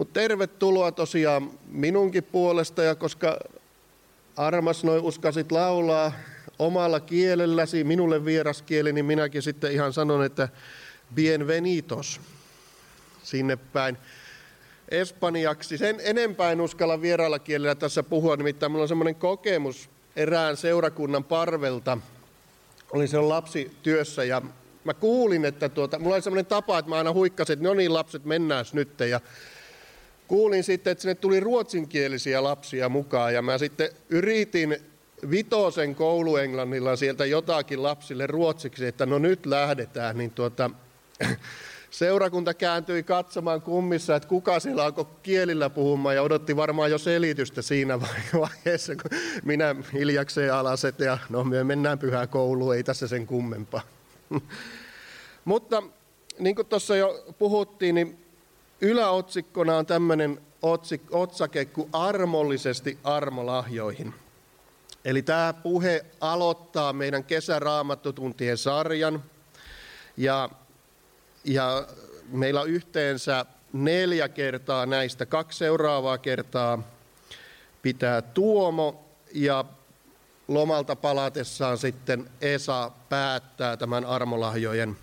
Mutta tervetuloa tosiaan minunkin puolesta ja koska armas noin uskasit laulaa omalla kielelläsi, minulle vieras kieli, niin minäkin sitten ihan sanon, että bienvenitos sinne päin. Espanjaksi. Sen enempää en uskalla vieraalla kielellä tässä puhua, nimittäin minulla on semmoinen kokemus erään seurakunnan parvelta. Olin siellä lapsi työssä ja mä kuulin, että tuota, mulla oli semmoinen tapa, että mä aina huikkasin, että no niin lapset, mennään nyt. Ja kuulin sitten, että sinne tuli ruotsinkielisiä lapsia mukaan ja mä sitten yritin vitosen kouluenglannilla sieltä jotakin lapsille ruotsiksi, että no nyt lähdetään, niin tuota, seurakunta kääntyi katsomaan kummissa, että kuka siellä alkoi kielillä puhumaan ja odotti varmaan jo selitystä siinä vaiheessa, kun minä hiljakseen alaset ja no me mennään pyhää kouluun, ei tässä sen kummempaa. Mutta niin kuin tuossa jo puhuttiin, niin yläotsikkona on tämmöinen otsik, otsake kuin armollisesti armolahjoihin. Eli tämä puhe aloittaa meidän kesäraamattotuntien sarjan. Ja, ja meillä on yhteensä neljä kertaa näistä, kaksi seuraavaa kertaa pitää Tuomo ja lomalta palatessaan sitten Esa päättää tämän armolahjojen,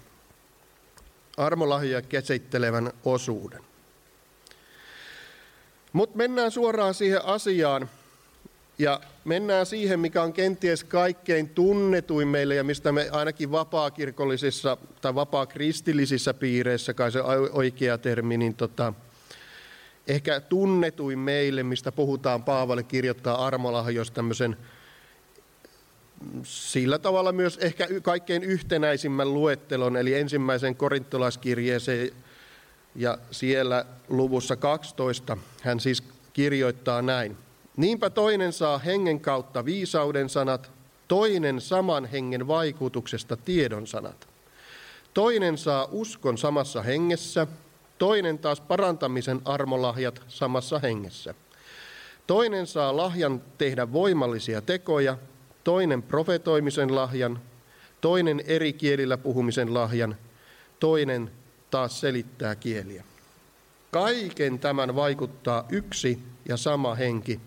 armolahjoja käsittelevän osuuden. Mutta mennään suoraan siihen asiaan ja mennään siihen, mikä on kenties kaikkein tunnetuin meille ja mistä me ainakin vapaakirkollisissa tai vapaakristillisissä piireissä, kai se oikea termi, niin tota, ehkä tunnetuin meille, mistä puhutaan, Paavalle kirjoittaa armolahjoista tämmöisen sillä tavalla myös ehkä kaikkein yhtenäisimmän luettelon, eli ensimmäisen korintolaiskirjeeseen ja siellä luvussa 12 hän siis kirjoittaa näin. Niinpä toinen saa hengen kautta viisauden sanat, toinen saman hengen vaikutuksesta tiedon sanat. Toinen saa uskon samassa hengessä, toinen taas parantamisen armolahjat samassa hengessä. Toinen saa lahjan tehdä voimallisia tekoja, toinen profetoimisen lahjan, toinen eri kielillä puhumisen lahjan, toinen taas selittää kieliä. Kaiken tämän vaikuttaa yksi ja sama henki,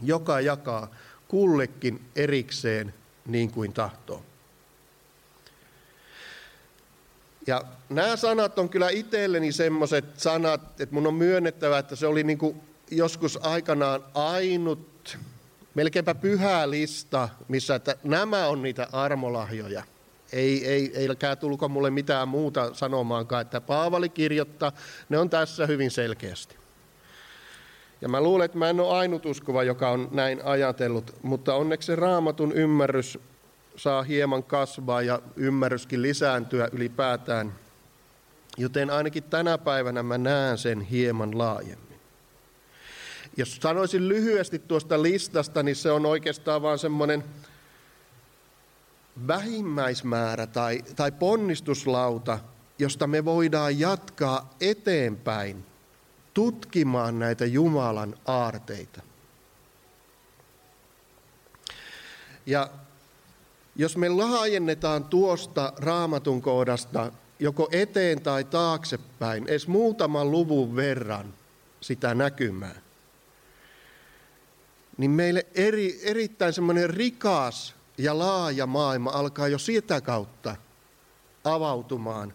joka jakaa kullekin erikseen niin kuin tahtoo. Ja nämä sanat on kyllä itselleni semmoiset sanat, että mun on myönnettävä, että se oli niin kuin joskus aikanaan ainut, melkeinpä pyhä lista, missä että nämä on niitä armolahjoja. Ei, ei, eikä tulko mulle mitään muuta sanomaankaan, että Paavali kirjoittaa, ne on tässä hyvin selkeästi. Ja mä luulen, että mä en ole ainut uskova, joka on näin ajatellut, mutta onneksi se raamatun ymmärrys saa hieman kasvaa ja ymmärryskin lisääntyä ylipäätään. Joten ainakin tänä päivänä mä näen sen hieman laajemmin. Jos sanoisin lyhyesti tuosta listasta, niin se on oikeastaan vaan semmoinen vähimmäismäärä tai, tai ponnistuslauta, josta me voidaan jatkaa eteenpäin tutkimaan näitä Jumalan aarteita. Ja jos me laajennetaan tuosta raamatun kohdasta joko eteen tai taaksepäin, edes muutaman luvun verran sitä näkymää, niin meille eri, erittäin semmoinen rikas ja laaja maailma alkaa jo sitä kautta avautumaan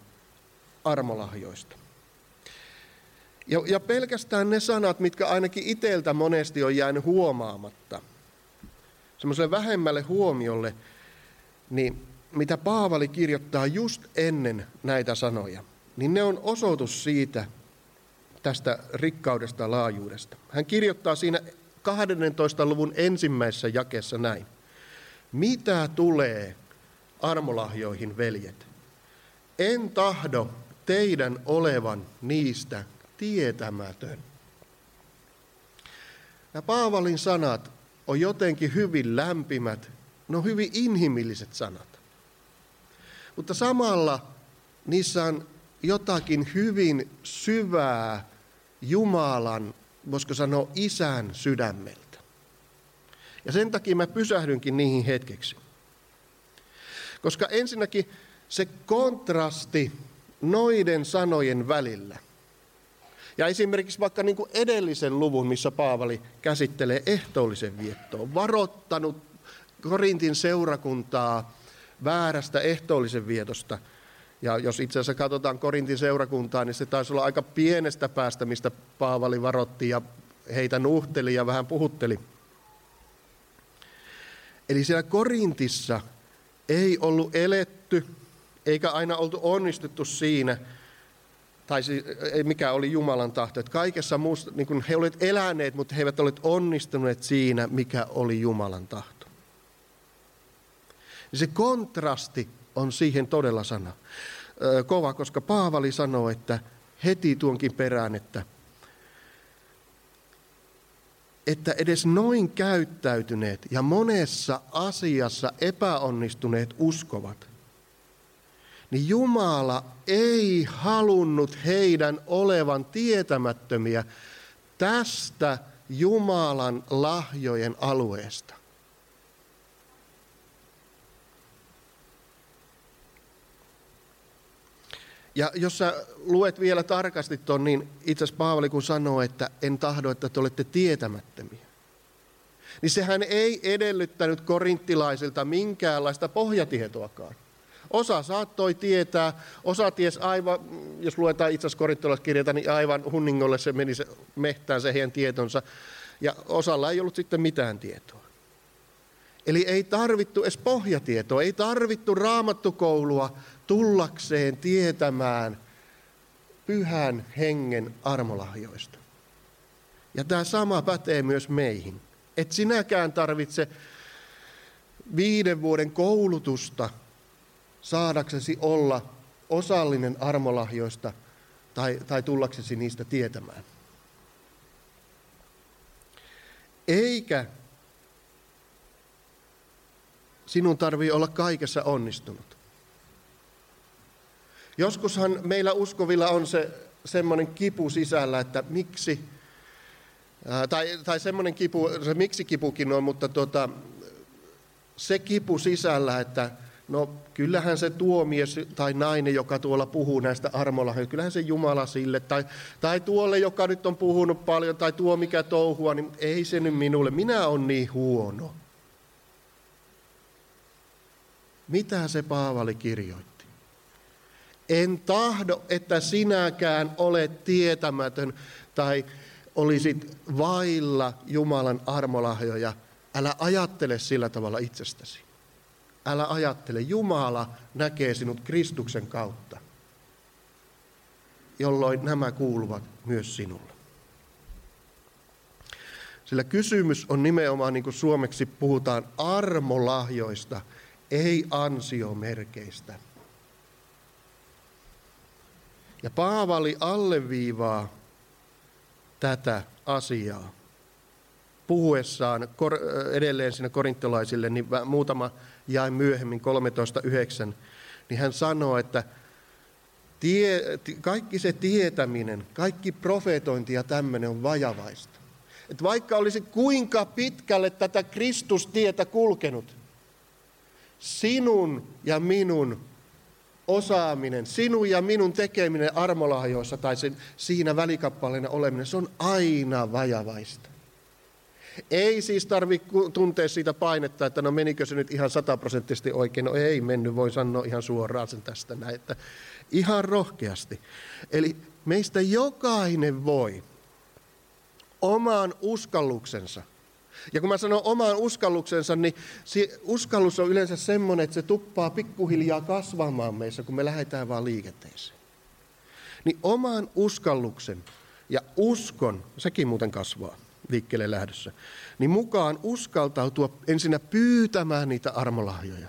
armolahjoista. Ja, ja pelkästään ne sanat, mitkä ainakin iteltä monesti on jäänyt huomaamatta, semmoiselle vähemmälle huomiolle, niin mitä Paavali kirjoittaa just ennen näitä sanoja, niin ne on osoitus siitä, tästä rikkaudesta laajuudesta. Hän kirjoittaa siinä 12. luvun ensimmäisessä jakessa näin. Mitä tulee armolahjoihin, veljet? En tahdo teidän olevan niistä tietämätön. Ja Paavalin sanat on jotenkin hyvin lämpimät, ne on hyvin inhimilliset sanat. Mutta samalla niissä on jotakin hyvin syvää Jumalan, voisiko sanoa isän sydämeltä. Ja sen takia mä pysähdynkin niihin hetkeksi. Koska ensinnäkin se kontrasti noiden sanojen välillä Ja esimerkiksi vaikka niin kuin edellisen luvun, missä Paavali käsittelee ehtoollisen viettoa, varoittanut Korintin seurakuntaa väärästä ehtoollisen vietosta. Ja jos itse asiassa katsotaan Korintin seurakuntaa, niin se taisi olla aika pienestä päästä, mistä Paavali varotti ja heitä nuhteli ja vähän puhutteli. Eli siellä Korintissa ei ollut eletty, eikä aina oltu onnistuttu siinä, tai mikä oli Jumalan tahto. Että kaikessa muussa, niin kuin he olivat eläneet, mutta he eivät ole onnistuneet siinä, mikä oli Jumalan tahto. Se kontrasti on siihen todella sana. Kova, koska Paavali sanoo, että heti tuonkin perään, että, että edes noin käyttäytyneet ja monessa asiassa epäonnistuneet uskovat – niin Jumala ei halunnut heidän olevan tietämättömiä tästä Jumalan lahjojen alueesta. Ja jos sä luet vielä tarkasti tuon, niin itse asiassa Paavali kun sanoo, että en tahdo, että te olette tietämättömiä, niin sehän ei edellyttänyt korinttilaisilta minkäänlaista pohjatietoakaan. Osa saattoi tietää, osa ties aivan, jos luetaan itse asiassa niin aivan hunningolle se meni se, mehtään se heidän tietonsa. Ja osalla ei ollut sitten mitään tietoa. Eli ei tarvittu edes pohjatietoa, ei tarvittu raamattukoulua tullakseen tietämään pyhän hengen armolahjoista. Ja tämä sama pätee myös meihin. Et sinäkään tarvitse viiden vuoden koulutusta saadaksesi olla osallinen armolahjoista tai, tai tullaksesi niistä tietämään. Eikä sinun tarvii olla kaikessa onnistunut. Joskushan meillä uskovilla on se semmoinen kipu sisällä, että miksi, tai, tai semmoinen kipu, se miksi kipukin on, mutta tota, se kipu sisällä, että no kyllähän se tuo mies tai nainen, joka tuolla puhuu näistä armolahjoista, kyllähän se Jumala sille, tai, tai tuolle, joka nyt on puhunut paljon, tai tuo mikä touhua, niin ei se nyt minulle, minä on niin huono. Mitä se Paavali kirjoitti? En tahdo, että sinäkään olet tietämätön tai olisit vailla Jumalan armolahjoja. Älä ajattele sillä tavalla itsestäsi. Älä ajattele, Jumala näkee sinut Kristuksen kautta, jolloin nämä kuuluvat myös sinulle. Sillä kysymys on nimenomaan, niin kuin suomeksi puhutaan, armolahjoista, ei ansiomerkeistä. Ja Paavali alleviivaa tätä asiaa puhuessaan edelleen sinne korintolaisille, niin muutama jäi myöhemmin 13.9, niin hän sanoo, että tie, kaikki se tietäminen, kaikki profetointi ja tämmöinen on vajavaista. Että vaikka olisi kuinka pitkälle tätä Kristustietä kulkenut, sinun ja minun osaaminen, sinun ja minun tekeminen armolahjoissa tai sen, siinä välikappaleena oleminen, se on aina vajavaista. Ei siis tarvitse tuntea siitä painetta, että no menikö se nyt ihan sataprosenttisesti oikein. No ei mennyt, voi sanoa ihan suoraan sen tästä näin. Että ihan rohkeasti. Eli meistä jokainen voi omaan uskalluksensa. Ja kun mä sanon omaan uskalluksensa, niin uskallus on yleensä semmoinen, että se tuppaa pikkuhiljaa kasvamaan meissä, kun me lähdetään vaan liikenteeseen. Niin oman uskalluksen ja uskon, sekin muuten kasvaa liikkeelle lähdössä, niin mukaan uskaltautua ensinnä pyytämään niitä armolahjoja.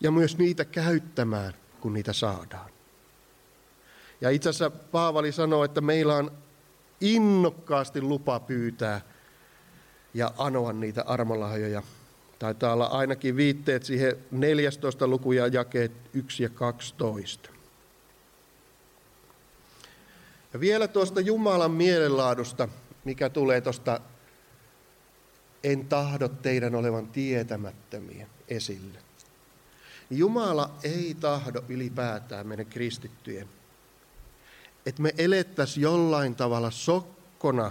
Ja myös niitä käyttämään, kun niitä saadaan. Ja itse asiassa Paavali sanoo, että meillä on innokkaasti lupa pyytää ja anoa niitä armolahjoja. Taitaa olla ainakin viitteet siihen 14 lukuja jakeet 1 ja 12. Ja vielä tuosta Jumalan mielenlaadusta, mikä tulee tuosta en tahdo teidän olevan tietämättömiä esille. Jumala ei tahdo ylipäätään meidän kristittyjen että me elettäisiin jollain tavalla sokkona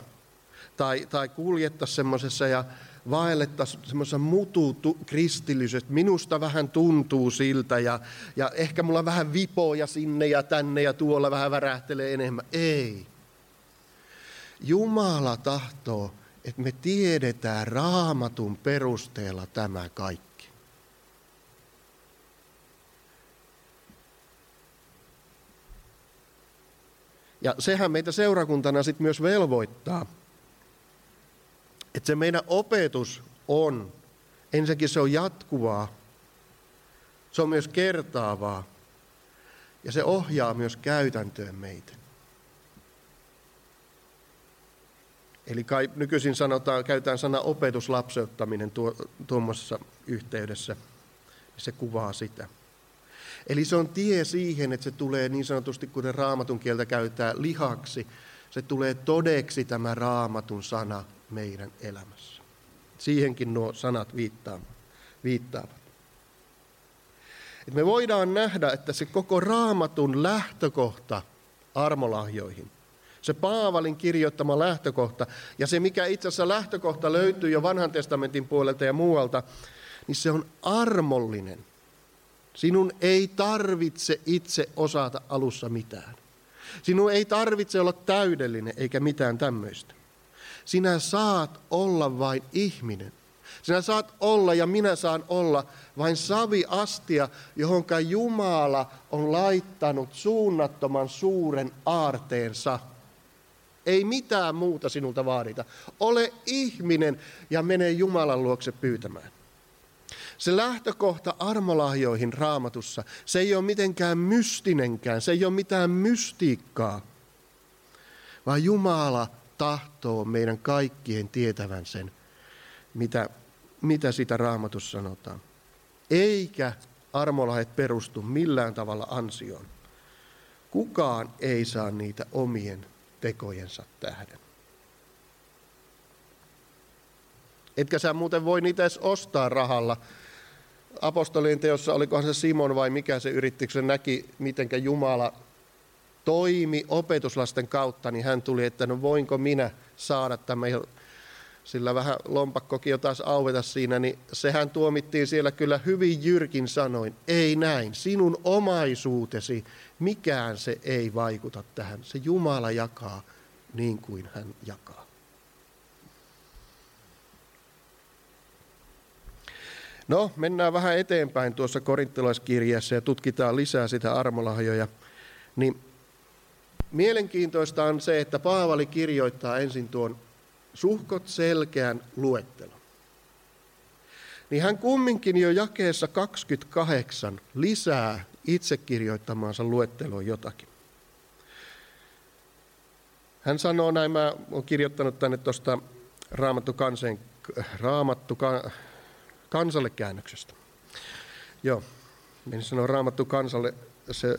tai, tai kuljettaisiin semmoisessa ja vaellettaisiin semmoisessa mutu kristillisestä. Minusta vähän tuntuu siltä ja, ja ehkä mulla vähän vipoja sinne ja tänne ja tuolla vähän värähtelee enemmän. Ei. Jumala tahtoo, että me tiedetään raamatun perusteella tämä kaikki. Ja sehän meitä seurakuntana sitten myös velvoittaa, että se meidän opetus on, ensinnäkin se on jatkuvaa, se on myös kertaavaa ja se ohjaa myös käytäntöön meitä. Eli kai nykyisin sanotaan, käytetään sana opetuslapseuttaminen tuo, tuommoisessa yhteydessä. Se kuvaa sitä. Eli se on tie siihen, että se tulee niin sanotusti, kuten raamatun kieltä käytetään, lihaksi. Se tulee todeksi tämä raamatun sana meidän elämässä. Siihenkin nuo sanat viittaavat. Et me voidaan nähdä, että se koko raamatun lähtökohta armolahjoihin se Paavalin kirjoittama lähtökohta ja se, mikä itse asiassa lähtökohta löytyy jo vanhan testamentin puolelta ja muualta, niin se on armollinen. Sinun ei tarvitse itse osata alussa mitään. Sinun ei tarvitse olla täydellinen eikä mitään tämmöistä. Sinä saat olla vain ihminen. Sinä saat olla ja minä saan olla vain saviastia, johonka Jumala on laittanut suunnattoman suuren aarteensa – ei mitään muuta sinulta vaadita. Ole ihminen ja mene Jumalan luokse pyytämään. Se lähtökohta armolahjoihin raamatussa, se ei ole mitenkään mystinenkään, se ei ole mitään mystiikkaa, vaan Jumala tahtoo meidän kaikkien tietävän sen, mitä, mitä sitä raamatussa sanotaan. Eikä armolahjat perustu millään tavalla ansioon. Kukaan ei saa niitä omien tekojensa tähden. Etkä sä muuten voi niitä edes ostaa rahalla. Apostolien teossa, olikohan se Simon vai mikä se yritti, se näki, miten Jumala toimi opetuslasten kautta, niin hän tuli, että no voinko minä saada tämän, sillä vähän lompakkokin jo taas auveta siinä, niin sehän tuomittiin siellä kyllä hyvin jyrkin sanoin, ei näin, sinun omaisuutesi mikään se ei vaikuta tähän. Se Jumala jakaa niin kuin hän jakaa. No, mennään vähän eteenpäin tuossa korinttilaiskirjassa ja tutkitaan lisää sitä armolahjoja. Niin mielenkiintoista on se, että Paavali kirjoittaa ensin tuon suhkot selkeän luettelon. Niin hän kumminkin jo jakeessa 28 lisää itse kirjoittamaansa luetteloon jotakin. Hän sanoo näin, mä olen kirjoittanut tänne tuosta Raamattu, kansen, raamattu kansalle käännöksestä. Joo, en sano Raamattu kansalle, se,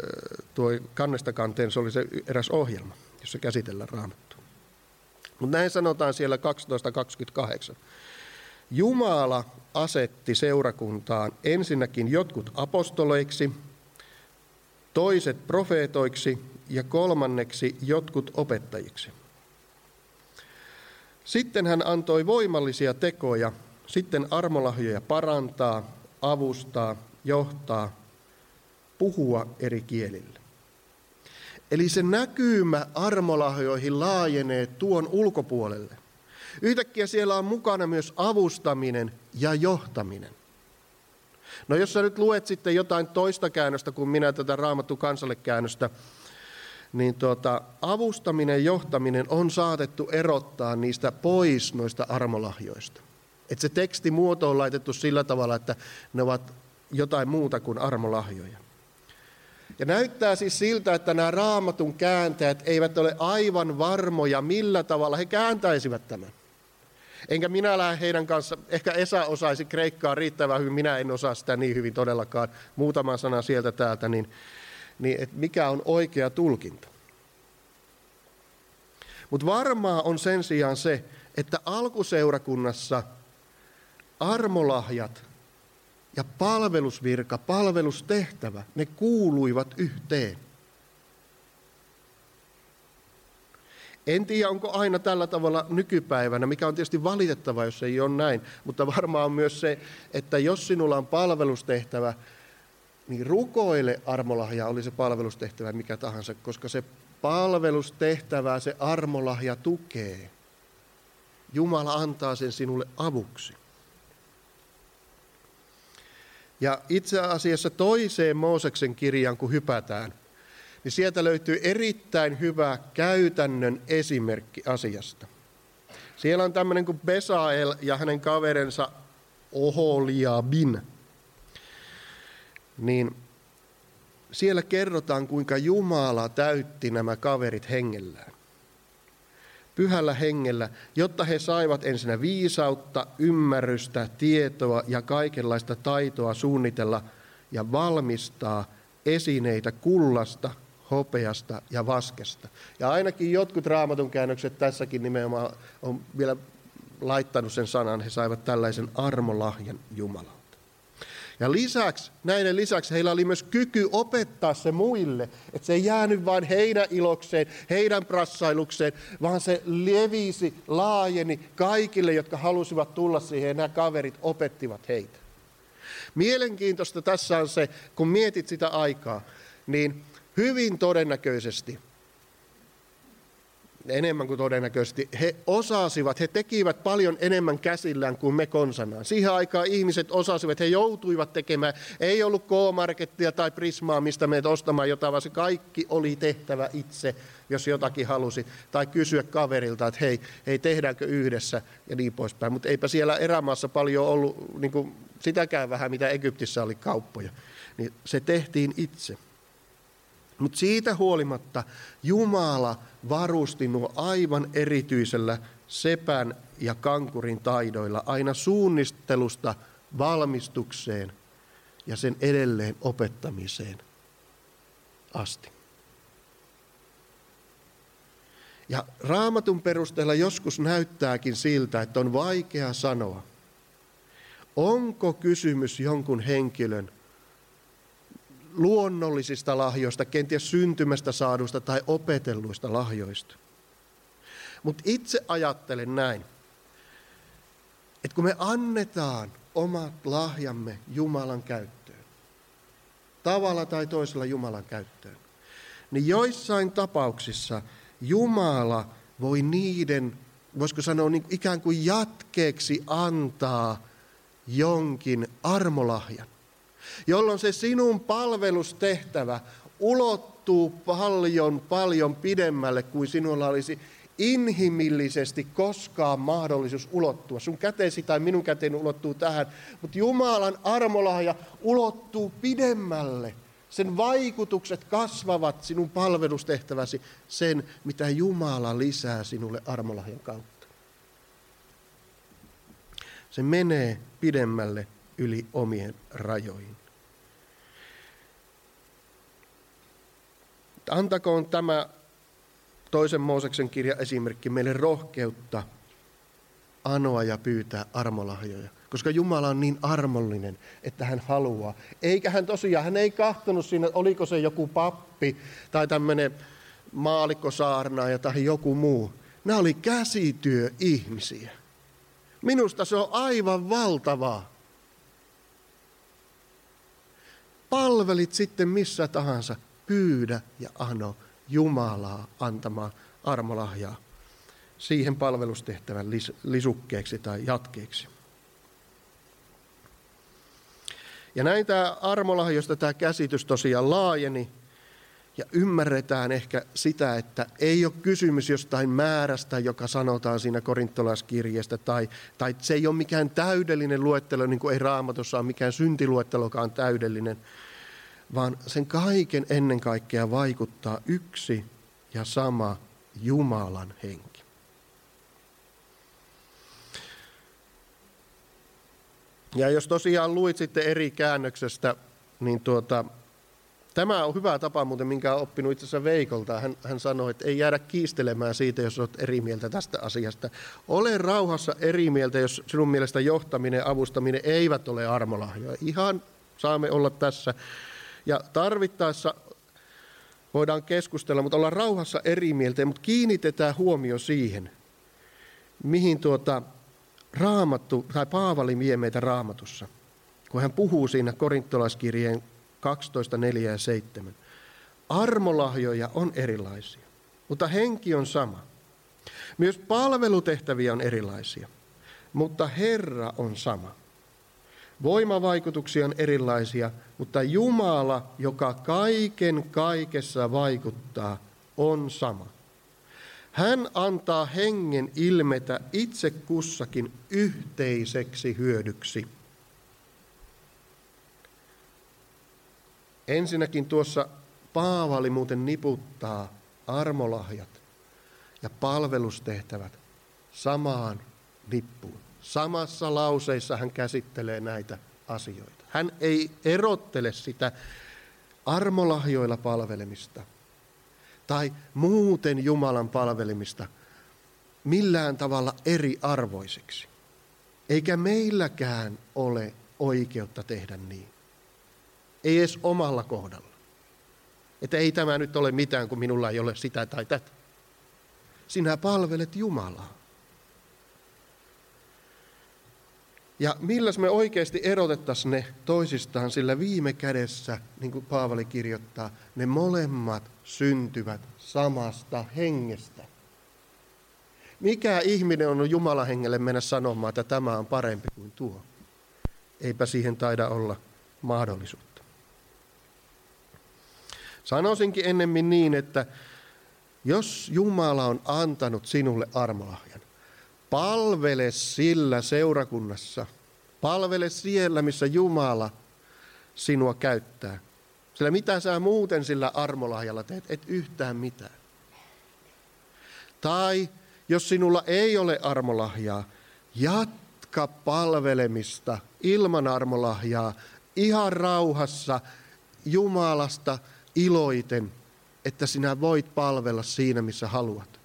tuo kannesta kanteen, se oli se eräs ohjelma, jossa käsitellään Raamattua. Mutta näin sanotaan siellä 12.28. Jumala asetti seurakuntaan ensinnäkin jotkut apostoleiksi, toiset profeetoiksi ja kolmanneksi jotkut opettajiksi. Sitten hän antoi voimallisia tekoja, sitten armolahjoja parantaa, avustaa, johtaa, puhua eri kielillä. Eli se näkymä armolahjoihin laajenee tuon ulkopuolelle. Yhtäkkiä siellä on mukana myös avustaminen ja johtaminen. No jos sä nyt luet sitten jotain toista käännöstä kuin minä tätä raamattu kansalle käännöstä, niin tuota, avustaminen ja johtaminen on saatettu erottaa niistä pois noista armolahjoista. Että se tekstimuoto on laitettu sillä tavalla, että ne ovat jotain muuta kuin armolahjoja. Ja näyttää siis siltä, että nämä raamatun kääntäjät eivät ole aivan varmoja, millä tavalla he kääntäisivät tämän. Enkä minä lähde heidän kanssa, ehkä Esa osaisi kreikkaa riittävän hyvin, minä en osaa sitä niin hyvin todellakaan, muutama sana sieltä täältä, niin, niin että mikä on oikea tulkinta. Mutta varmaa on sen sijaan se, että alkuseurakunnassa armolahjat ja palvelusvirka, palvelustehtävä, ne kuuluivat yhteen. En tiedä, onko aina tällä tavalla nykypäivänä, mikä on tietysti valitettava, jos ei ole näin, mutta varmaan on myös se, että jos sinulla on palvelustehtävä, niin rukoile armolahja, oli se palvelustehtävä mikä tahansa, koska se palvelustehtävää se armolahja tukee. Jumala antaa sen sinulle avuksi. Ja itse asiassa toiseen Mooseksen kirjaan, kun hypätään, niin sieltä löytyy erittäin hyvä käytännön esimerkki asiasta. Siellä on tämmöinen kuin Besael ja hänen kaverinsa Oholiabin. Niin siellä kerrotaan, kuinka Jumala täytti nämä kaverit hengellään. Pyhällä hengellä, jotta he saivat ensinnä viisautta, ymmärrystä, tietoa ja kaikenlaista taitoa suunnitella ja valmistaa esineitä kullasta, hopeasta ja vaskesta. Ja ainakin jotkut raamatun käännökset tässäkin nimenomaan on vielä laittanut sen sanan, he saivat tällaisen armolahjan Jumalalta. Ja lisäksi, näiden lisäksi heillä oli myös kyky opettaa se muille, että se ei jäänyt vain heidän ilokseen, heidän prassailukseen, vaan se levisi, laajeni kaikille, jotka halusivat tulla siihen, ja nämä kaverit opettivat heitä. Mielenkiintoista tässä on se, kun mietit sitä aikaa, niin hyvin todennäköisesti, enemmän kuin todennäköisesti, he osasivat, he tekivät paljon enemmän käsillään kuin me konsanaan. Siihen aikaan ihmiset osasivat, he joutuivat tekemään, ei ollut K-markettia tai Prismaa, mistä menet ostamaan jotain, vaan se kaikki oli tehtävä itse, jos jotakin halusi, tai kysyä kaverilta, että hei, hei tehdäänkö yhdessä ja niin poispäin. Mutta eipä siellä erämaassa paljon ollut niin kuin sitäkään vähän, mitä Egyptissä oli kauppoja. Niin se tehtiin itse. Mutta siitä huolimatta Jumala varusti nuo aivan erityisellä sepän ja kankurin taidoilla aina suunnistelusta valmistukseen ja sen edelleen opettamiseen asti. Ja raamatun perusteella joskus näyttääkin siltä, että on vaikea sanoa, onko kysymys jonkun henkilön luonnollisista lahjoista, kenties syntymästä saaduista tai opetelluista lahjoista. Mutta itse ajattelen näin, että kun me annetaan omat lahjamme Jumalan käyttöön, tavalla tai toisella Jumalan käyttöön, niin joissain tapauksissa Jumala voi niiden, voisiko sanoa niin ikään kuin jatkeeksi antaa jonkin armolahjan jolloin se sinun palvelustehtävä ulottuu paljon, paljon pidemmälle kuin sinulla olisi inhimillisesti koskaan mahdollisuus ulottua. Sun käteesi tai minun käteeni ulottuu tähän, mutta Jumalan armolahja ulottuu pidemmälle. Sen vaikutukset kasvavat sinun palvelustehtäväsi sen, mitä Jumala lisää sinulle armolahjan kautta. Se menee pidemmälle yli omien rajojen. Antakoon tämä toisen Mooseksen kirja esimerkki meille rohkeutta anoa ja pyytää armolahjoja. Koska Jumala on niin armollinen, että hän haluaa. Eikä hän tosiaan, hän ei kahtonut siinä, oliko se joku pappi tai tämmöinen maalikkosaarnaaja tai joku muu. Nämä oli käsityöihmisiä. Minusta se on aivan valtavaa. Palvelit sitten missä tahansa, pyydä ja ano Jumalaa antamaan armolahjaa siihen palvelustehtävän lisukkeeksi tai jatkeeksi. Ja näin tämä armolahjoista tämä käsitys tosiaan laajeni ja ymmärretään ehkä sitä, että ei ole kysymys jostain määrästä, joka sanotaan siinä korintolaiskirjeestä, tai, tai se ei ole mikään täydellinen luettelo, niin kuin ei raamatussa ole mikään syntiluettelokaan täydellinen, vaan sen kaiken ennen kaikkea vaikuttaa yksi ja sama Jumalan henki. Ja jos tosiaan luit sitten eri käännöksestä, niin tuota, tämä on hyvä tapa muuten, minkä olen oppinut itse asiassa Veikolta. Hän, hän sanoi, että ei jäädä kiistelemään siitä, jos olet eri mieltä tästä asiasta. Ole rauhassa eri mieltä, jos sinun mielestä johtaminen ja avustaminen eivät ole armolahjoja. Ihan saamme olla tässä ja tarvittaessa voidaan keskustella, mutta ollaan rauhassa eri mieltä, mutta kiinnitetään huomio siihen, mihin tuota raamattu, tai Paavali vie meitä raamatussa, kun hän puhuu siinä korintolaiskirjeen 12, 4 ja 7. Armolahjoja on erilaisia, mutta henki on sama. Myös palvelutehtäviä on erilaisia, mutta Herra on sama. Voimavaikutuksia on erilaisia, mutta Jumala, joka kaiken kaikessa vaikuttaa, on sama. Hän antaa hengen ilmetä itse kussakin yhteiseksi hyödyksi. Ensinnäkin tuossa Paavali muuten niputtaa armolahjat ja palvelustehtävät samaan nippuun. Samassa lauseissa hän käsittelee näitä asioita. Hän ei erottele sitä armolahjoilla palvelemista tai muuten Jumalan palvelemista millään tavalla eri arvoiseksi. Eikä meilläkään ole oikeutta tehdä niin. Ei edes omalla kohdalla. Että ei tämä nyt ole mitään, kun minulla ei ole sitä tai tätä. Sinä palvelet Jumalaa. Ja milläs me oikeasti erotettaisiin ne toisistaan, sillä viime kädessä, niin kuin Paavali kirjoittaa, ne molemmat syntyvät samasta hengestä. Mikä ihminen on Jumalan hengelle mennä sanomaan, että tämä on parempi kuin tuo? Eipä siihen taida olla mahdollisuutta. Sanoisinkin ennemmin niin, että jos Jumala on antanut sinulle armolahjan, palvele sillä seurakunnassa. Palvele siellä, missä Jumala sinua käyttää. Sillä mitä sä muuten sillä armolahjalla teet? Et yhtään mitään. Tai jos sinulla ei ole armolahjaa, jatka palvelemista ilman armolahjaa ihan rauhassa Jumalasta iloiten, että sinä voit palvella siinä, missä haluat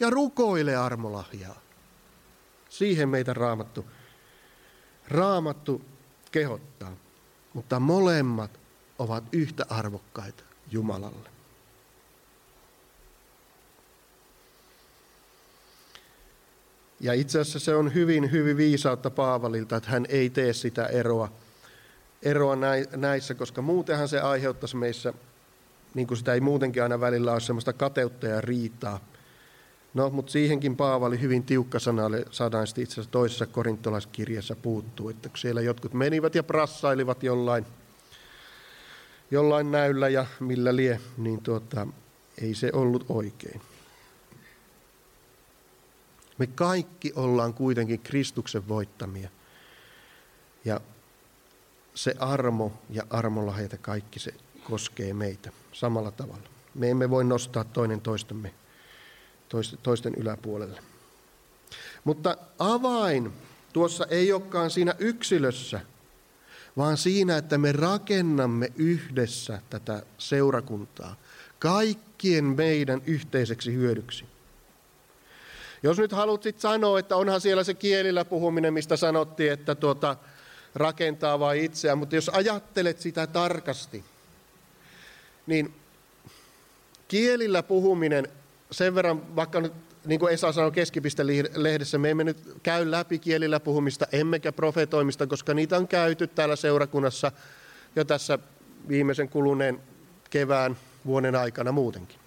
ja rukoile armolahjaa. Siihen meitä raamattu, raamattu kehottaa, mutta molemmat ovat yhtä arvokkaita Jumalalle. Ja itse asiassa se on hyvin, hyvin viisautta Paavalilta, että hän ei tee sitä eroa, eroa näissä, koska muutenhan se aiheuttaisi meissä, niin kuin sitä ei muutenkin aina välillä ole, semmoista kateutta ja riitaa. No, mutta siihenkin Paavali hyvin tiukka sanalle saadaan sitten itse asiassa toisessa korintolaiskirjassa puuttuu, että siellä jotkut menivät ja prassailivat jollain, jollain näyllä ja millä lie, niin tuota, ei se ollut oikein. Me kaikki ollaan kuitenkin Kristuksen voittamia. Ja se armo ja armolahjat kaikki se koskee meitä samalla tavalla. Me emme voi nostaa toinen toistemme toisten yläpuolelle. Mutta avain tuossa ei olekaan siinä yksilössä, vaan siinä, että me rakennamme yhdessä tätä seurakuntaa kaikkien meidän yhteiseksi hyödyksi. Jos nyt haluat sanoa, että onhan siellä se kielillä puhuminen, mistä sanottiin, että tuota, rakentaa vain itseään, mutta jos ajattelet sitä tarkasti, niin kielillä puhuminen sen verran, vaikka nyt niin kuin Esa sanoi keskipiste-lehdessä, me emme nyt käy läpi kielillä puhumista, emmekä profetoimista, koska niitä on käyty täällä seurakunnassa jo tässä viimeisen kuluneen kevään vuoden aikana muutenkin.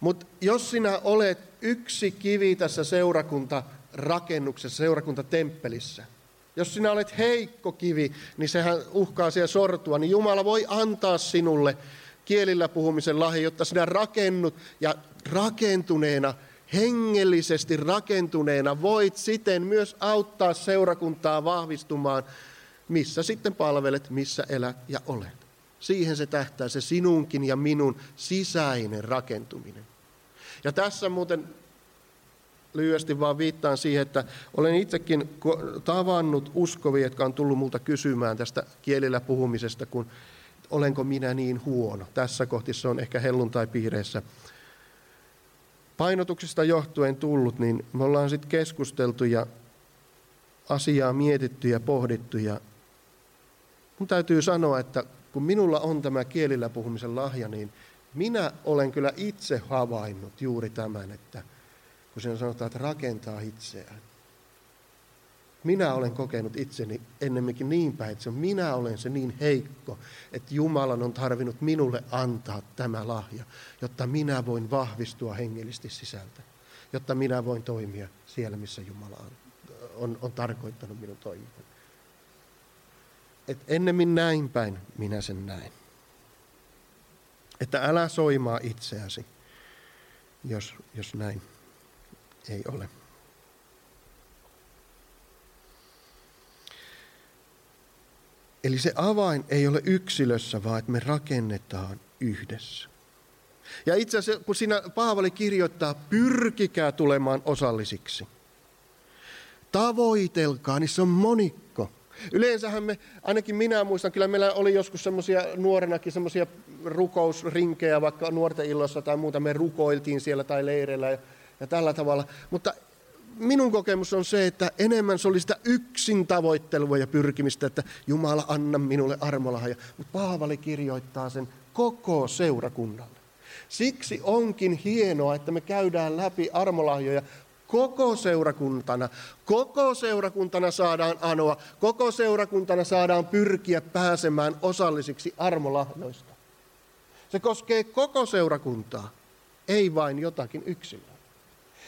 Mutta jos sinä olet yksi kivi tässä seurakuntarakennuksessa, seurakuntatemppelissä, jos sinä olet heikko kivi, niin sehän uhkaa siellä sortua, niin Jumala voi antaa sinulle kielillä puhumisen lahja, jotta sinä rakennut ja rakentuneena, hengellisesti rakentuneena voit siten myös auttaa seurakuntaa vahvistumaan, missä sitten palvelet, missä elät ja olet. Siihen se tähtää se sinunkin ja minun sisäinen rakentuminen. Ja tässä muuten lyhyesti vaan viittaan siihen, että olen itsekin tavannut uskovia, jotka on tullut multa kysymään tästä kielillä puhumisesta, kun olenko minä niin huono. Tässä kohti se on ehkä helluntai-piireissä painotuksista johtuen tullut, niin me ollaan sitten keskusteltu ja asiaa mietitty ja pohdittu. Ja mun täytyy sanoa, että kun minulla on tämä kielillä puhumisen lahja, niin minä olen kyllä itse havainnut juuri tämän, että kun siinä sanotaan, että rakentaa itseään. Minä olen kokenut itseni ennemminkin niin päin, että se minä olen se niin heikko, että Jumalan on tarvinnut minulle antaa tämä lahja, jotta minä voin vahvistua hengellisesti sisältä, jotta minä voin toimia siellä, missä Jumala on, on, on tarkoittanut minun toimivan. Et ennemmin näin päin minä sen näin. Että älä soimaa itseäsi, jos, jos näin ei ole. Eli se avain ei ole yksilössä, vaan että me rakennetaan yhdessä. Ja itse asiassa, kun siinä Paavali kirjoittaa, pyrkikää tulemaan osallisiksi. Tavoitelkaa, niin se on monikko. Yleensähän me, ainakin minä muistan, kyllä meillä oli joskus semmoisia nuorenakin semmoisia rukousrinkejä, vaikka nuorten illoissa tai muuta, me rukoiltiin siellä tai leireillä ja, ja tällä tavalla. Mutta minun kokemus on se, että enemmän se oli sitä yksin tavoittelua ja pyrkimistä, että Jumala anna minulle armolahja. Mutta Paavali kirjoittaa sen koko seurakunnalle. Siksi onkin hienoa, että me käydään läpi armolahjoja koko seurakuntana. Koko seurakuntana saadaan anoa, koko seurakuntana saadaan pyrkiä pääsemään osallisiksi armolahjoista. Se koskee koko seurakuntaa, ei vain jotakin yksilöä.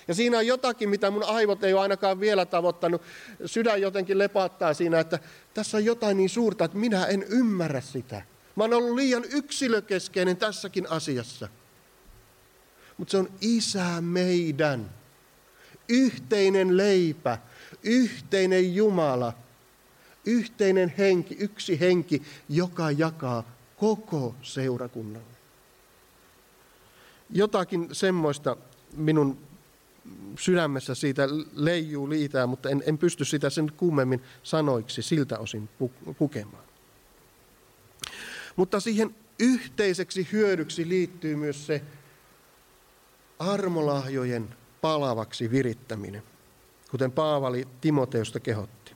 Ja siinä on jotakin, mitä mun aivot ei ole ainakaan vielä tavoittanut. Sydän jotenkin lepattaa siinä, että tässä on jotain niin suurta, että minä en ymmärrä sitä. Mä oon ollut liian yksilökeskeinen tässäkin asiassa. Mutta se on isä meidän. Yhteinen leipä, yhteinen Jumala, yhteinen henki, yksi henki, joka jakaa koko seurakunnalle. Jotakin semmoista minun sydämessä siitä leijuu liitää, mutta en, en pysty sitä sen kummemmin sanoiksi siltä osin pukemaan. Mutta siihen yhteiseksi hyödyksi liittyy myös se armolahjojen palavaksi virittäminen, kuten Paavali Timoteusta kehotti.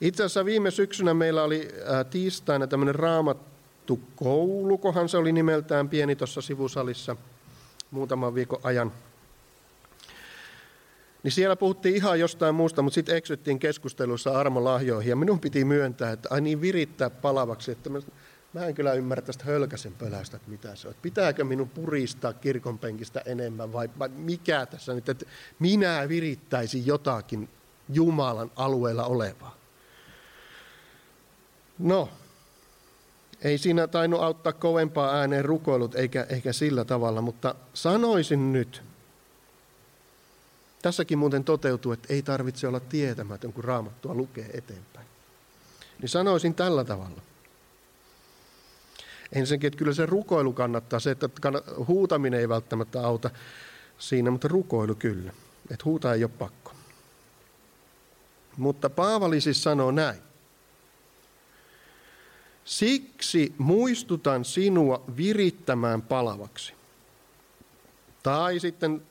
Itse asiassa viime syksynä meillä oli tiistaina tämmöinen raamattu koulukohan se oli nimeltään pieni tuossa sivusalissa – muutaman viikon ajan. Niin siellä puhuttiin ihan jostain muusta, mutta sitten eksyttiin keskustelussa armolahjoihin. Ja minun piti myöntää, että ai niin virittää palavaksi, että mä, mä en kyllä ymmärrä tästä hölkäsen pölästä, että mitä se on. Pitääkö minun puristaa kirkonpenkistä enemmän vai, vai mikä tässä nyt, että minä virittäisin jotakin Jumalan alueella olevaa. No, ei siinä tainnut auttaa kovempaa ääneen rukoilut eikä, eikä sillä tavalla, mutta sanoisin nyt, tässäkin muuten toteutuu, että ei tarvitse olla tietämätön, kun raamattua lukee eteenpäin. Niin sanoisin tällä tavalla. Ensinnäkin, että kyllä se rukoilu kannattaa, se, että huutaminen ei välttämättä auta siinä, mutta rukoilu kyllä. Että huuta ei ole pakko. Mutta Paavali siis sanoo näin. Siksi muistutan sinua virittämään palavaksi. Tai sitten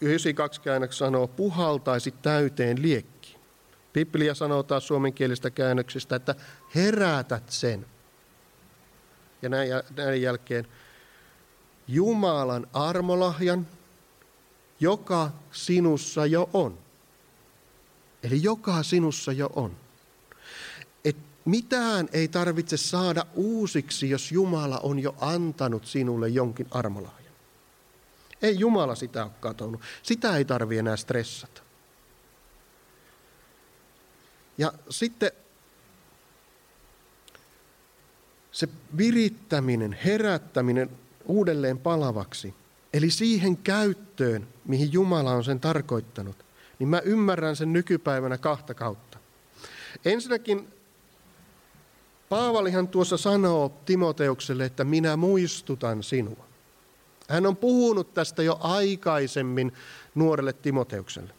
92 käännöks sanoo, puhaltaisi täyteen liekki. Biblia sanoo taas suomenkielistä käännöksistä, että herätät sen. Ja näin, näin jälkeen Jumalan armolahjan, joka sinussa jo on. Eli joka sinussa jo on. Mitään ei tarvitse saada uusiksi, jos Jumala on jo antanut sinulle jonkin armolahjan. Ei Jumala sitä ole katonut. Sitä ei tarvitse enää stressata. Ja sitten se virittäminen, herättäminen uudelleen palavaksi, eli siihen käyttöön, mihin Jumala on sen tarkoittanut, niin mä ymmärrän sen nykypäivänä kahta kautta. Ensinnäkin Paavalihan tuossa sanoo Timoteukselle, että minä muistutan sinua. Hän on puhunut tästä jo aikaisemmin nuorelle Timoteukselle.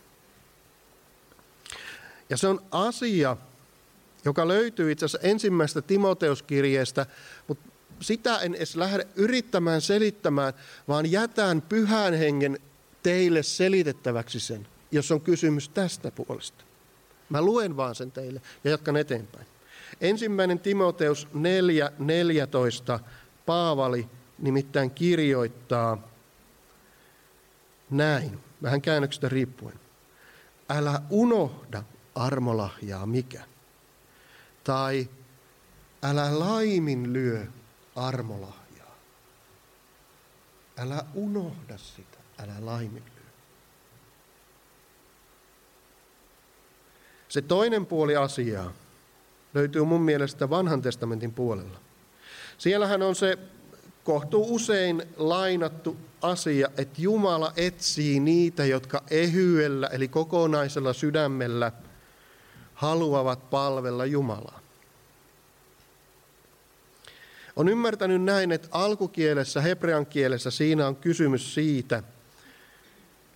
Ja se on asia, joka löytyy itse asiassa ensimmäisestä Timoteuskirjeestä, mutta sitä en edes lähde yrittämään selittämään, vaan jätän pyhän hengen teille selitettäväksi sen, jos on kysymys tästä puolesta. Mä luen vaan sen teille ja jatkan eteenpäin. Ensimmäinen Timoteus 4.14 Paavali nimittäin kirjoittaa näin, vähän käännöksestä riippuen. Älä unohda armolahjaa mikä. Tai älä laimin lyö armolahjaa. Älä unohda sitä, älä laimin lyö. Se toinen puoli asiaa löytyy mun mielestä vanhan testamentin puolella. Siellähän on se kohtuu usein lainattu asia, että Jumala etsii niitä, jotka ehyellä eli kokonaisella sydämellä haluavat palvella Jumalaa. On ymmärtänyt näin, että alkukielessä, hebrean kielessä, siinä on kysymys siitä,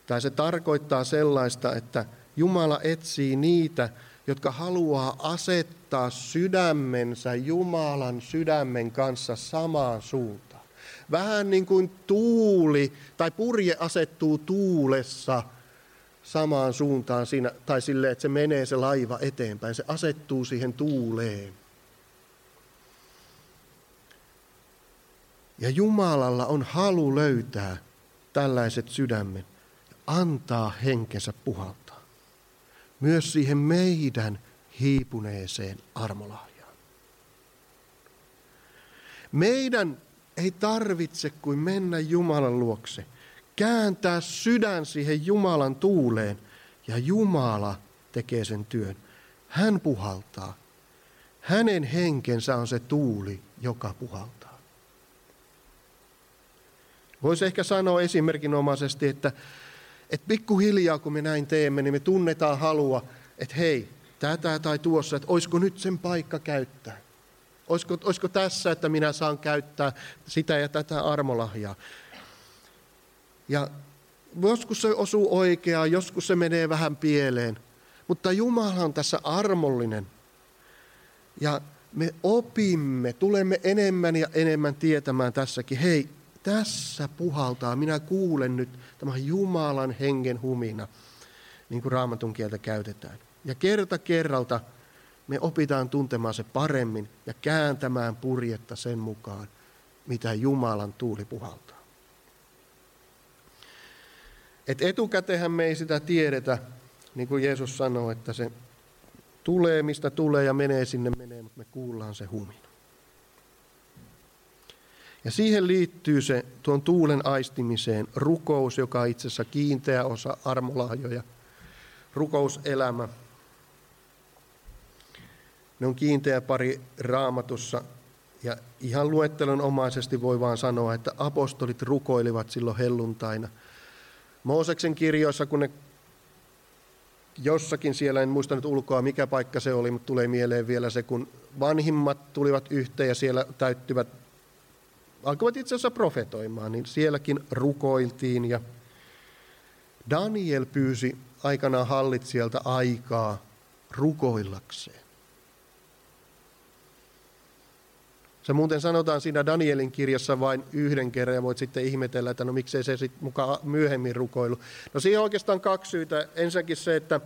tai se tarkoittaa sellaista, että Jumala etsii niitä, jotka haluaa asettaa sydämensä Jumalan sydämen kanssa samaan suuntaan. Vähän niin kuin tuuli tai purje asettuu tuulessa samaan suuntaan siinä, tai sille, että se menee se laiva eteenpäin. Se asettuu siihen tuuleen. Ja Jumalalla on halu löytää tällaiset sydämen, antaa henkensä puhaltaa. Myös siihen meidän hiipuneeseen armolahjaan. Meidän ei tarvitse kuin mennä Jumalan luokse, kääntää sydän siihen Jumalan tuuleen ja Jumala tekee sen työn. Hän puhaltaa. Hänen henkensä on se tuuli, joka puhaltaa. Voisi ehkä sanoa esimerkinomaisesti, että, että pikkuhiljaa kun me näin teemme, niin me tunnetaan halua, että hei, tätä tai tuossa, että olisiko nyt sen paikka käyttää. Olisiko, olisiko tässä, että minä saan käyttää sitä ja tätä armolahjaa. Ja joskus se osuu oikeaan, joskus se menee vähän pieleen. Mutta Jumala on tässä armollinen. Ja me opimme, tulemme enemmän ja enemmän tietämään tässäkin. Hei, tässä puhaltaa, minä kuulen nyt tämän Jumalan hengen humina, niin kuin raamatun kieltä käytetään. Ja kerta kerralta me opitaan tuntemaan se paremmin ja kääntämään purjetta sen mukaan, mitä Jumalan tuuli puhaltaa. Et etukätehän me ei sitä tiedetä, niin kuin Jeesus sanoi, että se tulee mistä tulee ja menee sinne menee, mutta me kuullaan se humina. Ja siihen liittyy se tuon tuulen aistimiseen rukous, joka on itse asiassa kiinteä osa armolahjoja, rukouselämä. Ne on kiinteä pari raamatussa ja ihan luettelonomaisesti voi vaan sanoa, että apostolit rukoilivat silloin helluntaina. Mooseksen kirjoissa, kun ne jossakin siellä, en muista nyt ulkoa mikä paikka se oli, mutta tulee mieleen vielä se, kun vanhimmat tulivat yhteen ja siellä täyttyvät alkoivat itse asiassa profetoimaan, niin sielläkin rukoiltiin ja Daniel pyysi aikanaan hallitsijalta aikaa rukoillakseen. Se muuten sanotaan siinä Danielin kirjassa vain yhden kerran ja voit sitten ihmetellä, että no miksei se sitten mukaan myöhemmin rukoilu. No siihen on oikeastaan kaksi syytä. Ensinnäkin se, että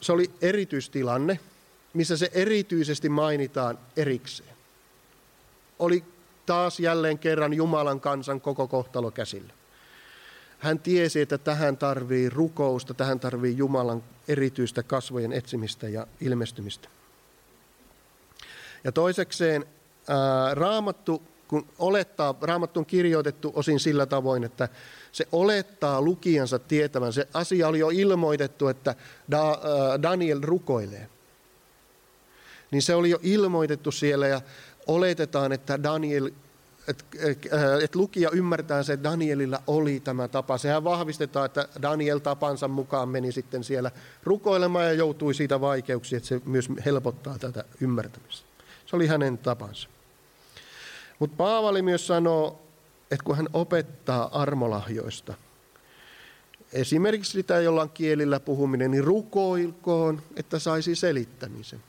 se oli erityistilanne, missä se erityisesti mainitaan erikseen oli taas jälleen kerran Jumalan kansan koko kohtalo käsillä. Hän tiesi, että tähän tarvii rukousta, tähän tarvii Jumalan erityistä kasvojen etsimistä ja ilmestymistä. Ja toisekseen ää, raamattu, kun olettaa, raamattu on kirjoitettu osin sillä tavoin, että se olettaa lukijansa tietävän. Se asia oli jo ilmoitettu, että da, ää, Daniel rukoilee. Niin se oli jo ilmoitettu siellä ja oletetaan, että Daniel että et lukija ymmärtää se, että Danielilla oli tämä tapa. Sehän vahvistetaan, että Daniel tapansa mukaan meni sitten siellä rukoilemaan ja joutui siitä vaikeuksiin, että se myös helpottaa tätä ymmärtämistä. Se oli hänen tapansa. Mutta Paavali myös sanoo, että kun hän opettaa armolahjoista, esimerkiksi sitä jollain kielillä puhuminen, niin rukoilkoon, että saisi selittämisen.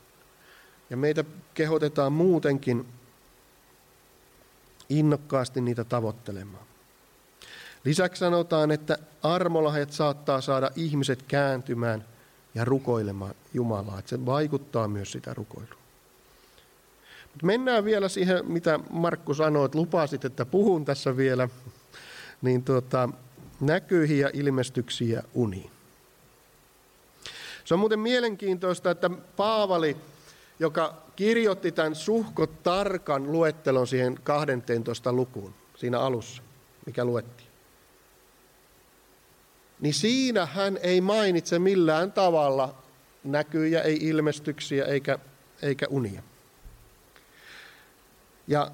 Ja meitä kehotetaan muutenkin innokkaasti niitä tavoittelemaan. Lisäksi sanotaan, että armolahjat saattaa saada ihmiset kääntymään ja rukoilemaan Jumalaa. Että se vaikuttaa myös sitä rukoilua. Mennään vielä siihen, mitä Markku sanoi, että lupasit, että puhun tässä vielä, niin tuota, näkyihin ja ilmestyksiin ja uniin. Se on muuten mielenkiintoista, että Paavali, joka kirjoitti tämän suhkot tarkan luettelon siihen 12 lukuun, siinä alussa, mikä luettiin, niin siinä hän ei mainitse millään tavalla näkyjä, ei ilmestyksiä eikä, eikä unia. Ja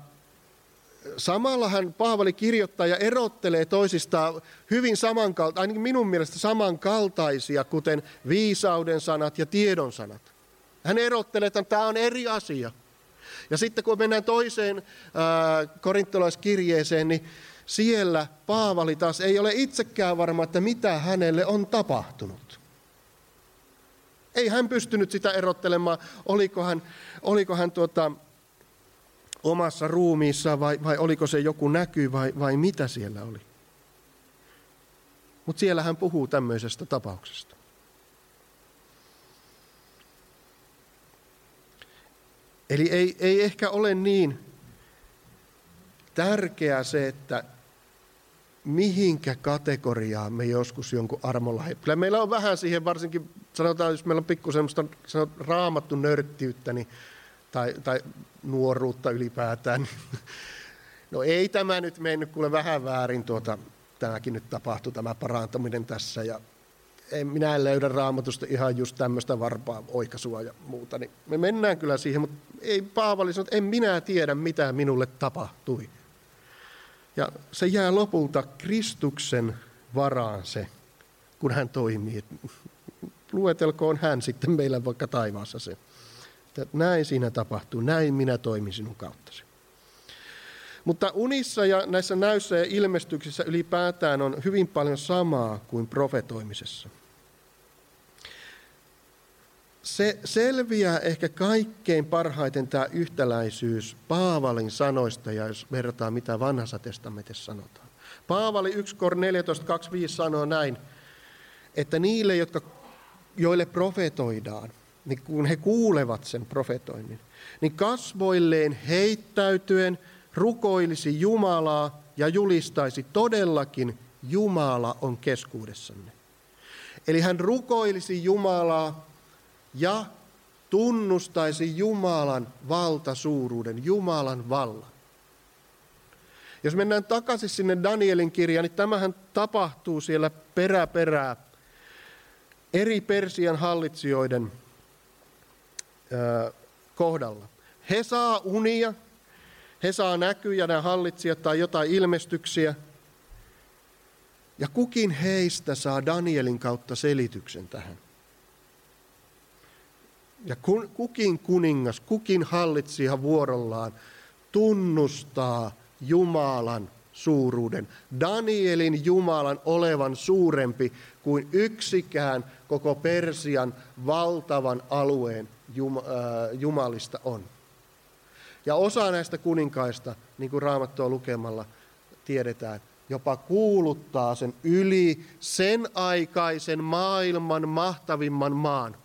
samalla hän Paavali kirjoittaa ja erottelee toisistaan hyvin samankaltaisia, ainakin minun mielestä samankaltaisia, kuten viisauden sanat ja tiedon sanat. Hän erottelee, että tämä on eri asia. Ja sitten kun mennään toiseen korintolaiskirjeeseen, niin siellä Paavali taas ei ole itsekään varma, että mitä hänelle on tapahtunut. Ei hän pystynyt sitä erottelemaan, oliko hän, oliko hän tuota, omassa ruumiissaan vai, vai oliko se joku näky vai, vai mitä siellä oli. Mutta siellä hän puhuu tämmöisestä tapauksesta. Eli ei, ei ehkä ole niin tärkeää se, että mihinkä kategoriaan me joskus jonkun armolla Kyllä meillä on vähän siihen, varsinkin sanotaan, jos meillä on pikku semmoista raamattu nörttiyttä, niin, tai, tai nuoruutta ylipäätään. Niin, no ei tämä nyt mennyt kuule vähän väärin, tuota, tämäkin nyt tapahtui, tämä parantaminen tässä. Ja en, minä en löydä raamatusta ihan just tämmöistä varpaa oikaisua ja muuta. Niin me mennään kyllä siihen, mutta ei Paavali sano, että en minä tiedä, mitä minulle tapahtui. Ja se jää lopulta Kristuksen varaan se, kun hän toimii. Luetelkoon hän sitten meillä vaikka taivaassa se. Että näin siinä tapahtuu, näin minä toimin sinun kauttasi. Mutta unissa ja näissä näyssä ja ilmestyksissä ylipäätään on hyvin paljon samaa kuin profetoimisessa. Se selviää ehkä kaikkein parhaiten tämä yhtäläisyys Paavalin sanoista, ja jos verrataan mitä vanhassa testamentissa sanotaan. Paavali 1 Kor 14.25 sanoo näin, että niille, jotka, joille profetoidaan, niin kun he kuulevat sen profetoinnin, niin kasvoilleen heittäytyen rukoilisi Jumalaa ja julistaisi todellakin Jumala on keskuudessanne. Eli hän rukoilisi Jumalaa ja tunnustaisi Jumalan valtasuuruuden, Jumalan vallan. Jos mennään takaisin sinne Danielin kirjaan, niin tämähän tapahtuu siellä peräperää eri Persian hallitsijoiden kohdalla. He saa unia, he saa näkyjä, nämä hallitsijat tai jotain ilmestyksiä. Ja kukin heistä saa Danielin kautta selityksen tähän. Ja kukin kuningas, kukin hallitsija vuorollaan tunnustaa Jumalan suuruuden. Danielin Jumalan olevan suurempi kuin yksikään koko Persian valtavan alueen jumalista on. Ja osa näistä kuninkaista, niin kuin raamattua lukemalla tiedetään, jopa kuuluttaa sen yli sen aikaisen maailman mahtavimman maan.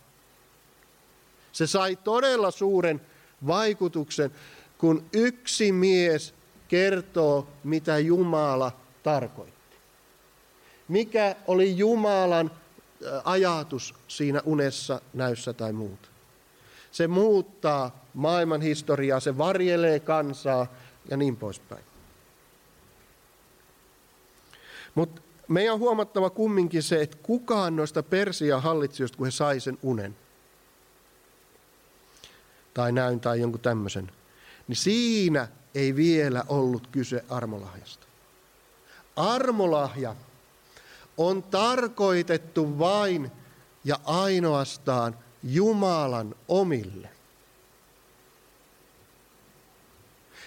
Se sai todella suuren vaikutuksen, kun yksi mies kertoo, mitä Jumala tarkoitti. Mikä oli Jumalan ajatus siinä unessa, näyssä tai muuta. Se muuttaa maailman historiaa, se varjelee kansaa ja niin poispäin. Mutta meidän on huomattava kumminkin se, että kukaan noista Persian hallitsijoista, kun he sai sen unen, tai näyn tai jonkun tämmöisen, niin siinä ei vielä ollut kyse armolahjasta. Armolahja on tarkoitettu vain ja ainoastaan Jumalan omille.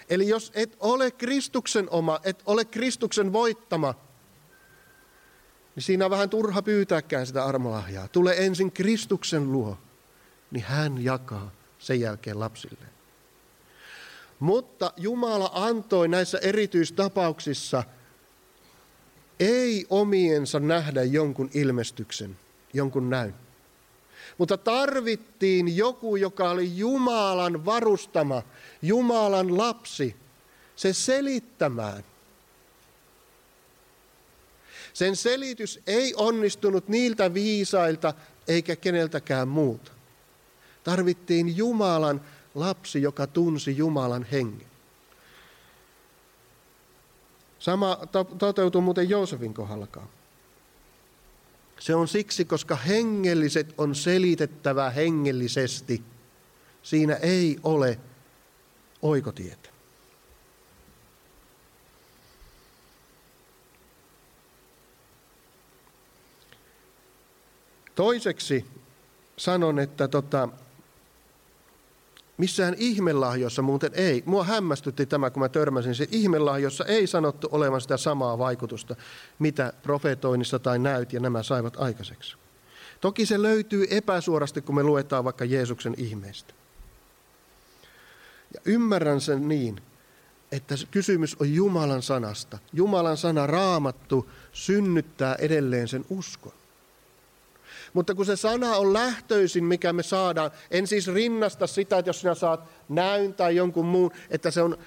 Eli jos et ole Kristuksen oma, et ole Kristuksen voittama, niin siinä on vähän turha pyytääkään sitä armolahjaa. Tule ensin Kristuksen luo, niin hän jakaa sen jälkeen lapsille. Mutta Jumala antoi näissä erityistapauksissa ei omiensa nähdä jonkun ilmestyksen, jonkun näyn Mutta tarvittiin joku, joka oli Jumalan varustama, Jumalan lapsi, se selittämään. Sen selitys ei onnistunut niiltä viisailta eikä keneltäkään muuta. Tarvittiin Jumalan lapsi, joka tunsi Jumalan hengen. Sama toteutuu muuten Joosefin kohdallakaan. Se on siksi, koska hengelliset on selitettävä hengellisesti. Siinä ei ole oikotietä. Toiseksi sanon, että tota, Missään ihmelahjoissa muuten ei. Mua hämmästytti tämä, kun mä törmäsin se ihmelahjoissa ei sanottu olevan sitä samaa vaikutusta, mitä profetoinnissa tai näyt ja nämä saivat aikaiseksi. Toki se löytyy epäsuorasti, kun me luetaan vaikka Jeesuksen ihmeistä. Ja ymmärrän sen niin, että kysymys on Jumalan sanasta. Jumalan sana raamattu synnyttää edelleen sen uskon. Mutta kun se sana on lähtöisin, mikä me saadaan, en siis rinnasta sitä, että jos sinä saat näyn tai jonkun muun, että se on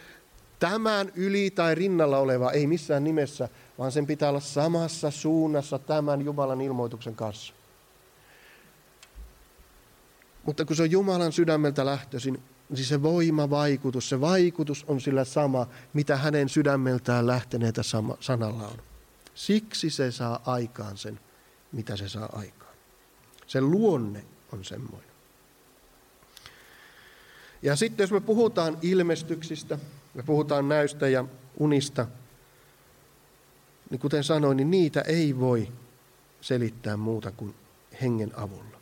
tämän yli tai rinnalla oleva, ei missään nimessä, vaan sen pitää olla samassa suunnassa tämän Jumalan ilmoituksen kanssa. Mutta kun se on Jumalan sydämeltä lähtöisin, niin se voimavaikutus, se vaikutus on sillä sama, mitä hänen sydämeltään lähteneitä sanalla on. Siksi se saa aikaan sen, mitä se saa aikaan. Sen luonne on semmoinen. Ja sitten jos me puhutaan ilmestyksistä, me puhutaan näystä ja unista, niin kuten sanoin, niin niitä ei voi selittää muuta kuin hengen avulla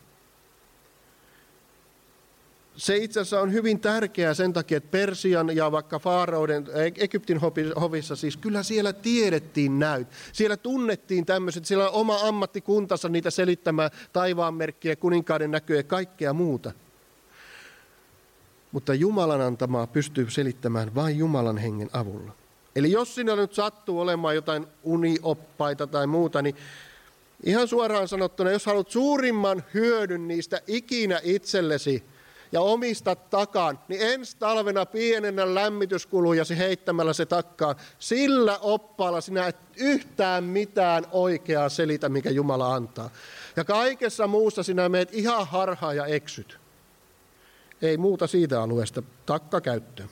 se itse asiassa on hyvin tärkeää sen takia, että Persian ja vaikka Faarauden, Egyptin hovissa siis, kyllä siellä tiedettiin näyt. Siellä tunnettiin tämmöiset, siellä on oma ammattikuntansa niitä selittämään taivaanmerkkiä, kuninkaiden näköjä ja kaikkea muuta. Mutta Jumalan antamaa pystyy selittämään vain Jumalan hengen avulla. Eli jos sinä nyt sattuu olemaan jotain unioppaita tai muuta, niin ihan suoraan sanottuna, jos haluat suurimman hyödyn niistä ikinä itsellesi, ja omistat takaan, niin ensi talvena pienennä lämmityskulujasi heittämällä se takkaan. Sillä oppaalla sinä et yhtään mitään oikeaa selitä, mikä Jumala antaa. Ja kaikessa muussa sinä meet ihan harhaan ja eksyt. Ei muuta siitä alueesta, takka käyttöön.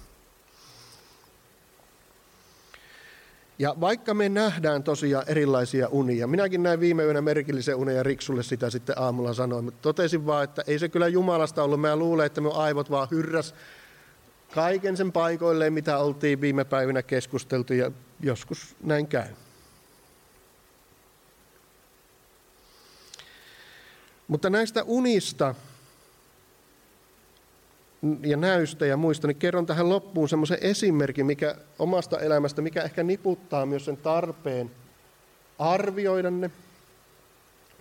Ja vaikka me nähdään tosiaan erilaisia unia, minäkin näin viime yönä merkillisen unen ja Riksulle sitä sitten aamulla sanoin, mutta totesin vaan, että ei se kyllä Jumalasta ollut. Mä luulen, että me aivot vaan hyrräs kaiken sen paikoilleen, mitä oltiin viime päivinä keskusteltu ja joskus näin käy. Mutta näistä unista ja näystä ja muista, niin kerron tähän loppuun semmoisen esimerkin mikä omasta elämästä, mikä ehkä niputtaa myös sen tarpeen arvioida ne.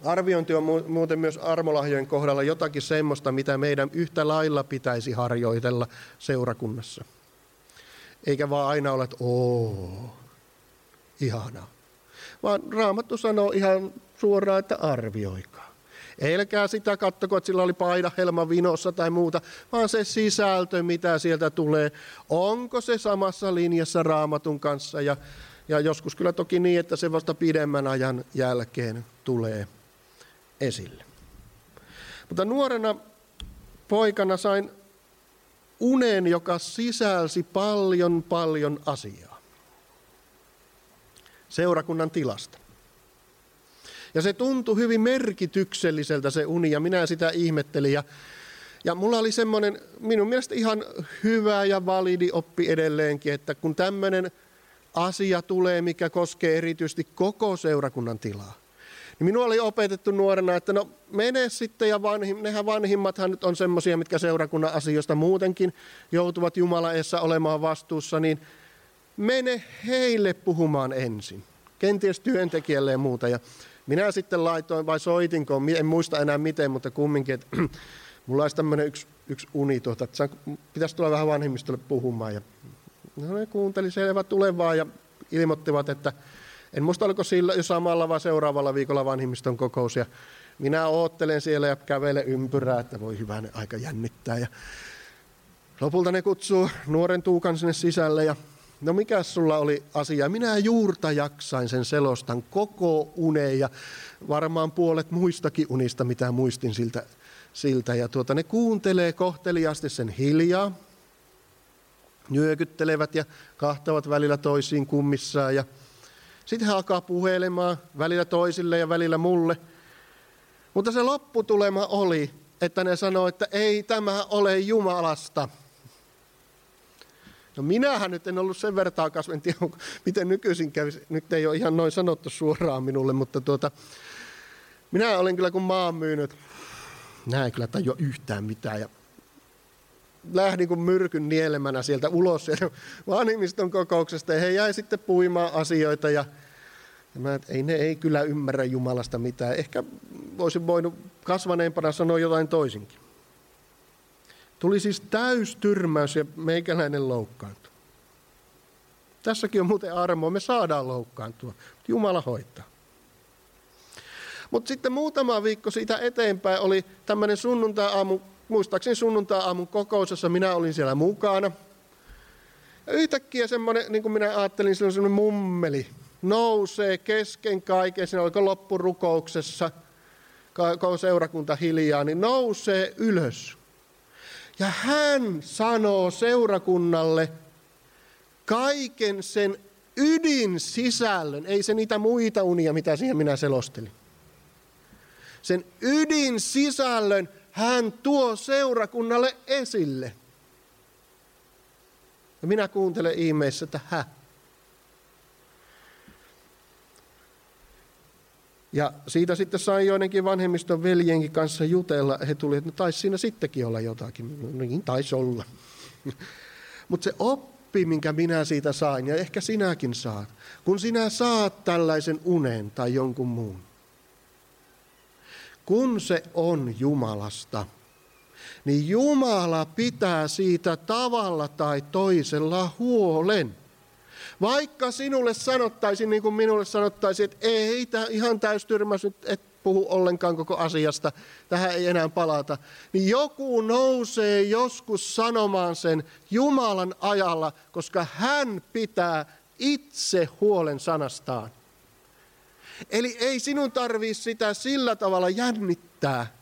Arviointi on muuten myös armolahjojen kohdalla jotakin semmoista, mitä meidän yhtä lailla pitäisi harjoitella seurakunnassa. Eikä vaan aina ole, että oo, ihanaa. Vaan Raamattu sanoo ihan suoraan, että arvioikaa. Elkää sitä kattoko, että sillä oli helma vinossa tai muuta, vaan se sisältö, mitä sieltä tulee. Onko se samassa linjassa raamatun kanssa ja, ja joskus kyllä toki niin, että se vasta pidemmän ajan jälkeen tulee esille. Mutta nuorena poikana sain unen, joka sisälsi paljon paljon asiaa. Seurakunnan tilasta. Ja se tuntui hyvin merkitykselliseltä se uni ja minä sitä ihmettelin. Ja, ja mulla oli semmoinen minun mielestä ihan hyvä ja validi oppi edelleenkin, että kun tämmöinen asia tulee, mikä koskee erityisesti koko seurakunnan tilaa, niin minua oli opetettu nuorena, että no mene sitten ja vanhim, nehän vanhimmathan nyt on semmoisia, mitkä seurakunnan asioista muutenkin joutuvat Jumalaessa olemaan vastuussa, niin mene heille puhumaan ensin, kenties työntekijälle ja muuta. Ja minä sitten laitoin, vai soitinko, en muista enää miten, mutta kumminkin, että mulla olisi tämmöinen yksi, yksi uni, tuota, että pitäisi tulla vähän vanhimmistolle puhumaan. Ja no, ne kuunteli selvä tulevaa ja ilmoittivat, että En muista, oliko sillä jo samalla vai seuraavalla viikolla vanhimmiston kokous. Ja minä oottelen siellä ja kävelen ympyrää, että voi hyvänen aika jännittää. Ja lopulta ne kutsuu nuoren Tuukan sinne sisälle ja no mikä sulla oli asia? Minä juurta jaksain sen selostan koko uneen ja varmaan puolet muistakin unista, mitä muistin siltä. siltä. Ja tuota, ne kuuntelee kohteliaasti sen hiljaa, nyökyttelevät ja kahtavat välillä toisiin kummissaan ja sitten hän alkaa puhelemaan välillä toisille ja välillä mulle. Mutta se lopputulema oli, että ne sanoo, että ei tämä ole Jumalasta. No minähän nyt en ollut sen vertaakas, en tiedä miten nykyisin kävisi. Nyt ei ole ihan noin sanottu suoraan minulle, mutta tuota, minä olen kyllä kun maan myynyt, minä en kyllä tajua yhtään mitään. Ja lähdin kuin myrkyn nielemänä sieltä ulos sieltä vanhimmiston kokouksesta ja he jäi sitten puimaan asioita ja, ja mä, ei ne ei kyllä ymmärrä Jumalasta mitään. Ehkä voisin voinut kasvaneempana sanoa jotain toisinkin. Tuli siis täystyrmäys ja meikäläinen loukkaantui. Tässäkin on muuten armoa, me saadaan loukkaantua, Jumala hoitaa. Mutta sitten muutama viikko siitä eteenpäin oli tämmöinen sunnuntai-aamu muistaakseni sunnuntai-aamun kokous, jossa minä olin siellä mukana. Ja yhtäkkiä semmoinen, niin kuin minä ajattelin, semmoinen mummeli, nousee kesken kaiken, siinä oliko loppurukouksessa, kun seurakunta hiljaa, niin nousee ylös. Ja hän sanoo seurakunnalle kaiken sen ydin sisällön, ei se niitä muita unia, mitä siihen minä selostelin. Sen ydin sisällön hän tuo seurakunnalle esille. Ja minä kuuntelen ihmeessä, että hä. Ja siitä sitten sain joidenkin vanhemmiston veljenkin kanssa jutella. He tuli, että no taisi siinä sittenkin olla jotakin. No niin, taisi olla. Mutta se oppi, minkä minä siitä sain, ja ehkä sinäkin saat, kun sinä saat tällaisen unen tai jonkun muun, kun se on Jumalasta, niin Jumala pitää siitä tavalla tai toisella huolen. Vaikka sinulle sanottaisiin, niin kuin minulle sanottaisiin, että ei, tämä ihan täystyrmäs nyt, et puhu ollenkaan koko asiasta, tähän ei enää palata, niin joku nousee joskus sanomaan sen Jumalan ajalla, koska hän pitää itse huolen sanastaan. Eli ei sinun tarvitse sitä sillä tavalla jännittää.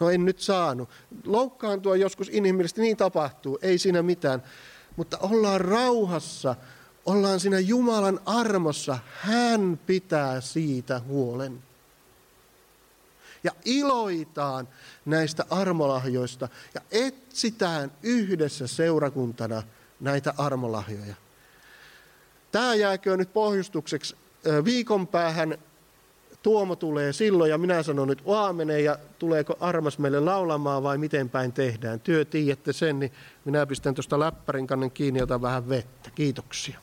No en nyt saanut. Loukkaantua joskus inhimillisesti, niin tapahtuu, ei siinä mitään. Mutta ollaan rauhassa, ollaan siinä Jumalan armossa. Hän pitää siitä huolen. Ja iloitaan näistä armolahjoista ja etsitään yhdessä seurakuntana näitä armolahjoja. Tämä jääkö nyt pohjustukseksi viikon päähän Tuomo tulee silloin ja minä sanon nyt aamene ja tuleeko armas meille laulamaan vai miten päin tehdään. Työ tiedätte sen, niin minä pistän tuosta läppärin kannen kiinni ja otan vähän vettä. Kiitoksia.